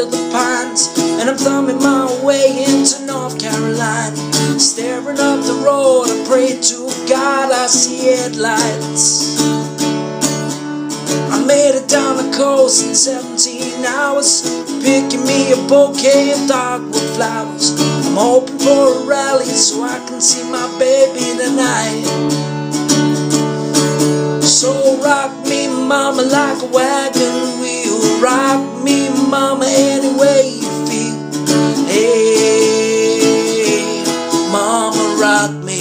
of the pines, and I'm thumbing my way into North Carolina. Staring up the road, I pray to God I see headlights. I made it down the coast in 17 hours, picking me a bouquet of dogwood flowers. I'm hoping for a Raleigh so I can see my baby tonight. So rock me, mama, like a wagon wheel. Rock mama, any way you feel. Hey, mama, rock me.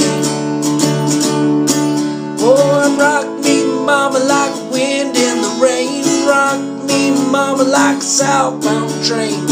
Oh, rock me, mama, like wind in the rain. Rock me, mama, like a southbound train.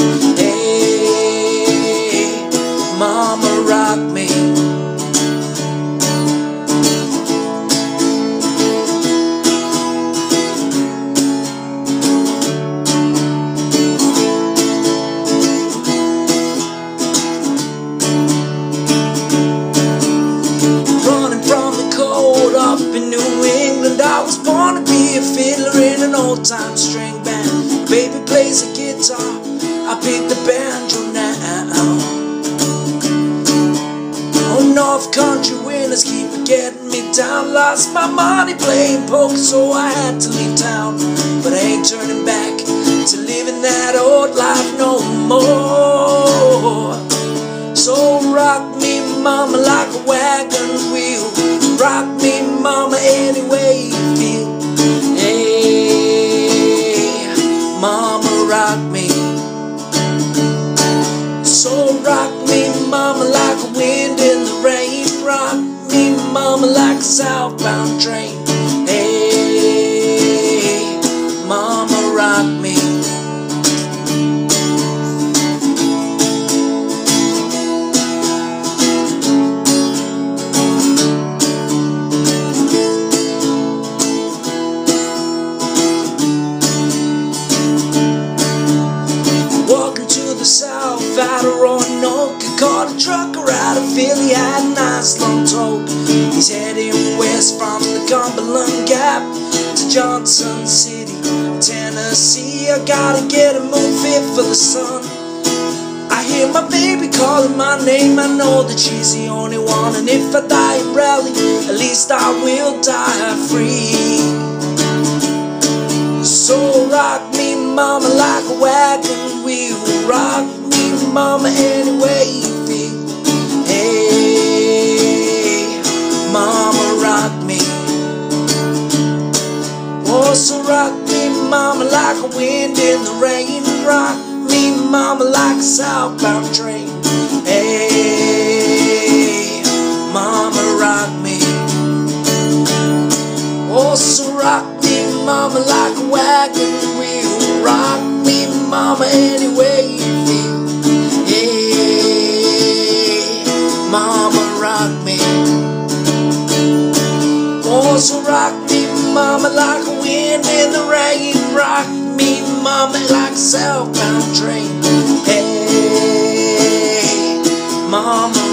Time string band. Baby plays a guitar, I pick the banjo now. Oh, North Country winners keep getting me down. Lost my money playing poker, so I had to leave town. But I ain't turning back to living that old life no more. So rock me, mama, like a wagon wheel. Rock me, mama, any southbound train. Hey, mama, rock me. Walking to the south out of Roanoke Caught a trucker out of Philly, had a nice long tote He's heading west from the Cumberland Gap To Johnson City, Tennessee. I gotta get a moon fit for the sun. I hear my baby calling my name. I know that she's the only one And if I die in Raleigh, at least I will die free. So rock me, mama, like a wagon wheel. Rock me, mama, any mama, like a wind in the rain. Rock me, mama, like a southbound train. Hey, mama, rock me. Oh, so rock me, mama, like a wagon wheel. Rock me, mama, any way you feel. Hey, mama, rock me. Oh, so rock me, mama, like a wind in the rain rock me, mommy, like self-country. Hey, mama.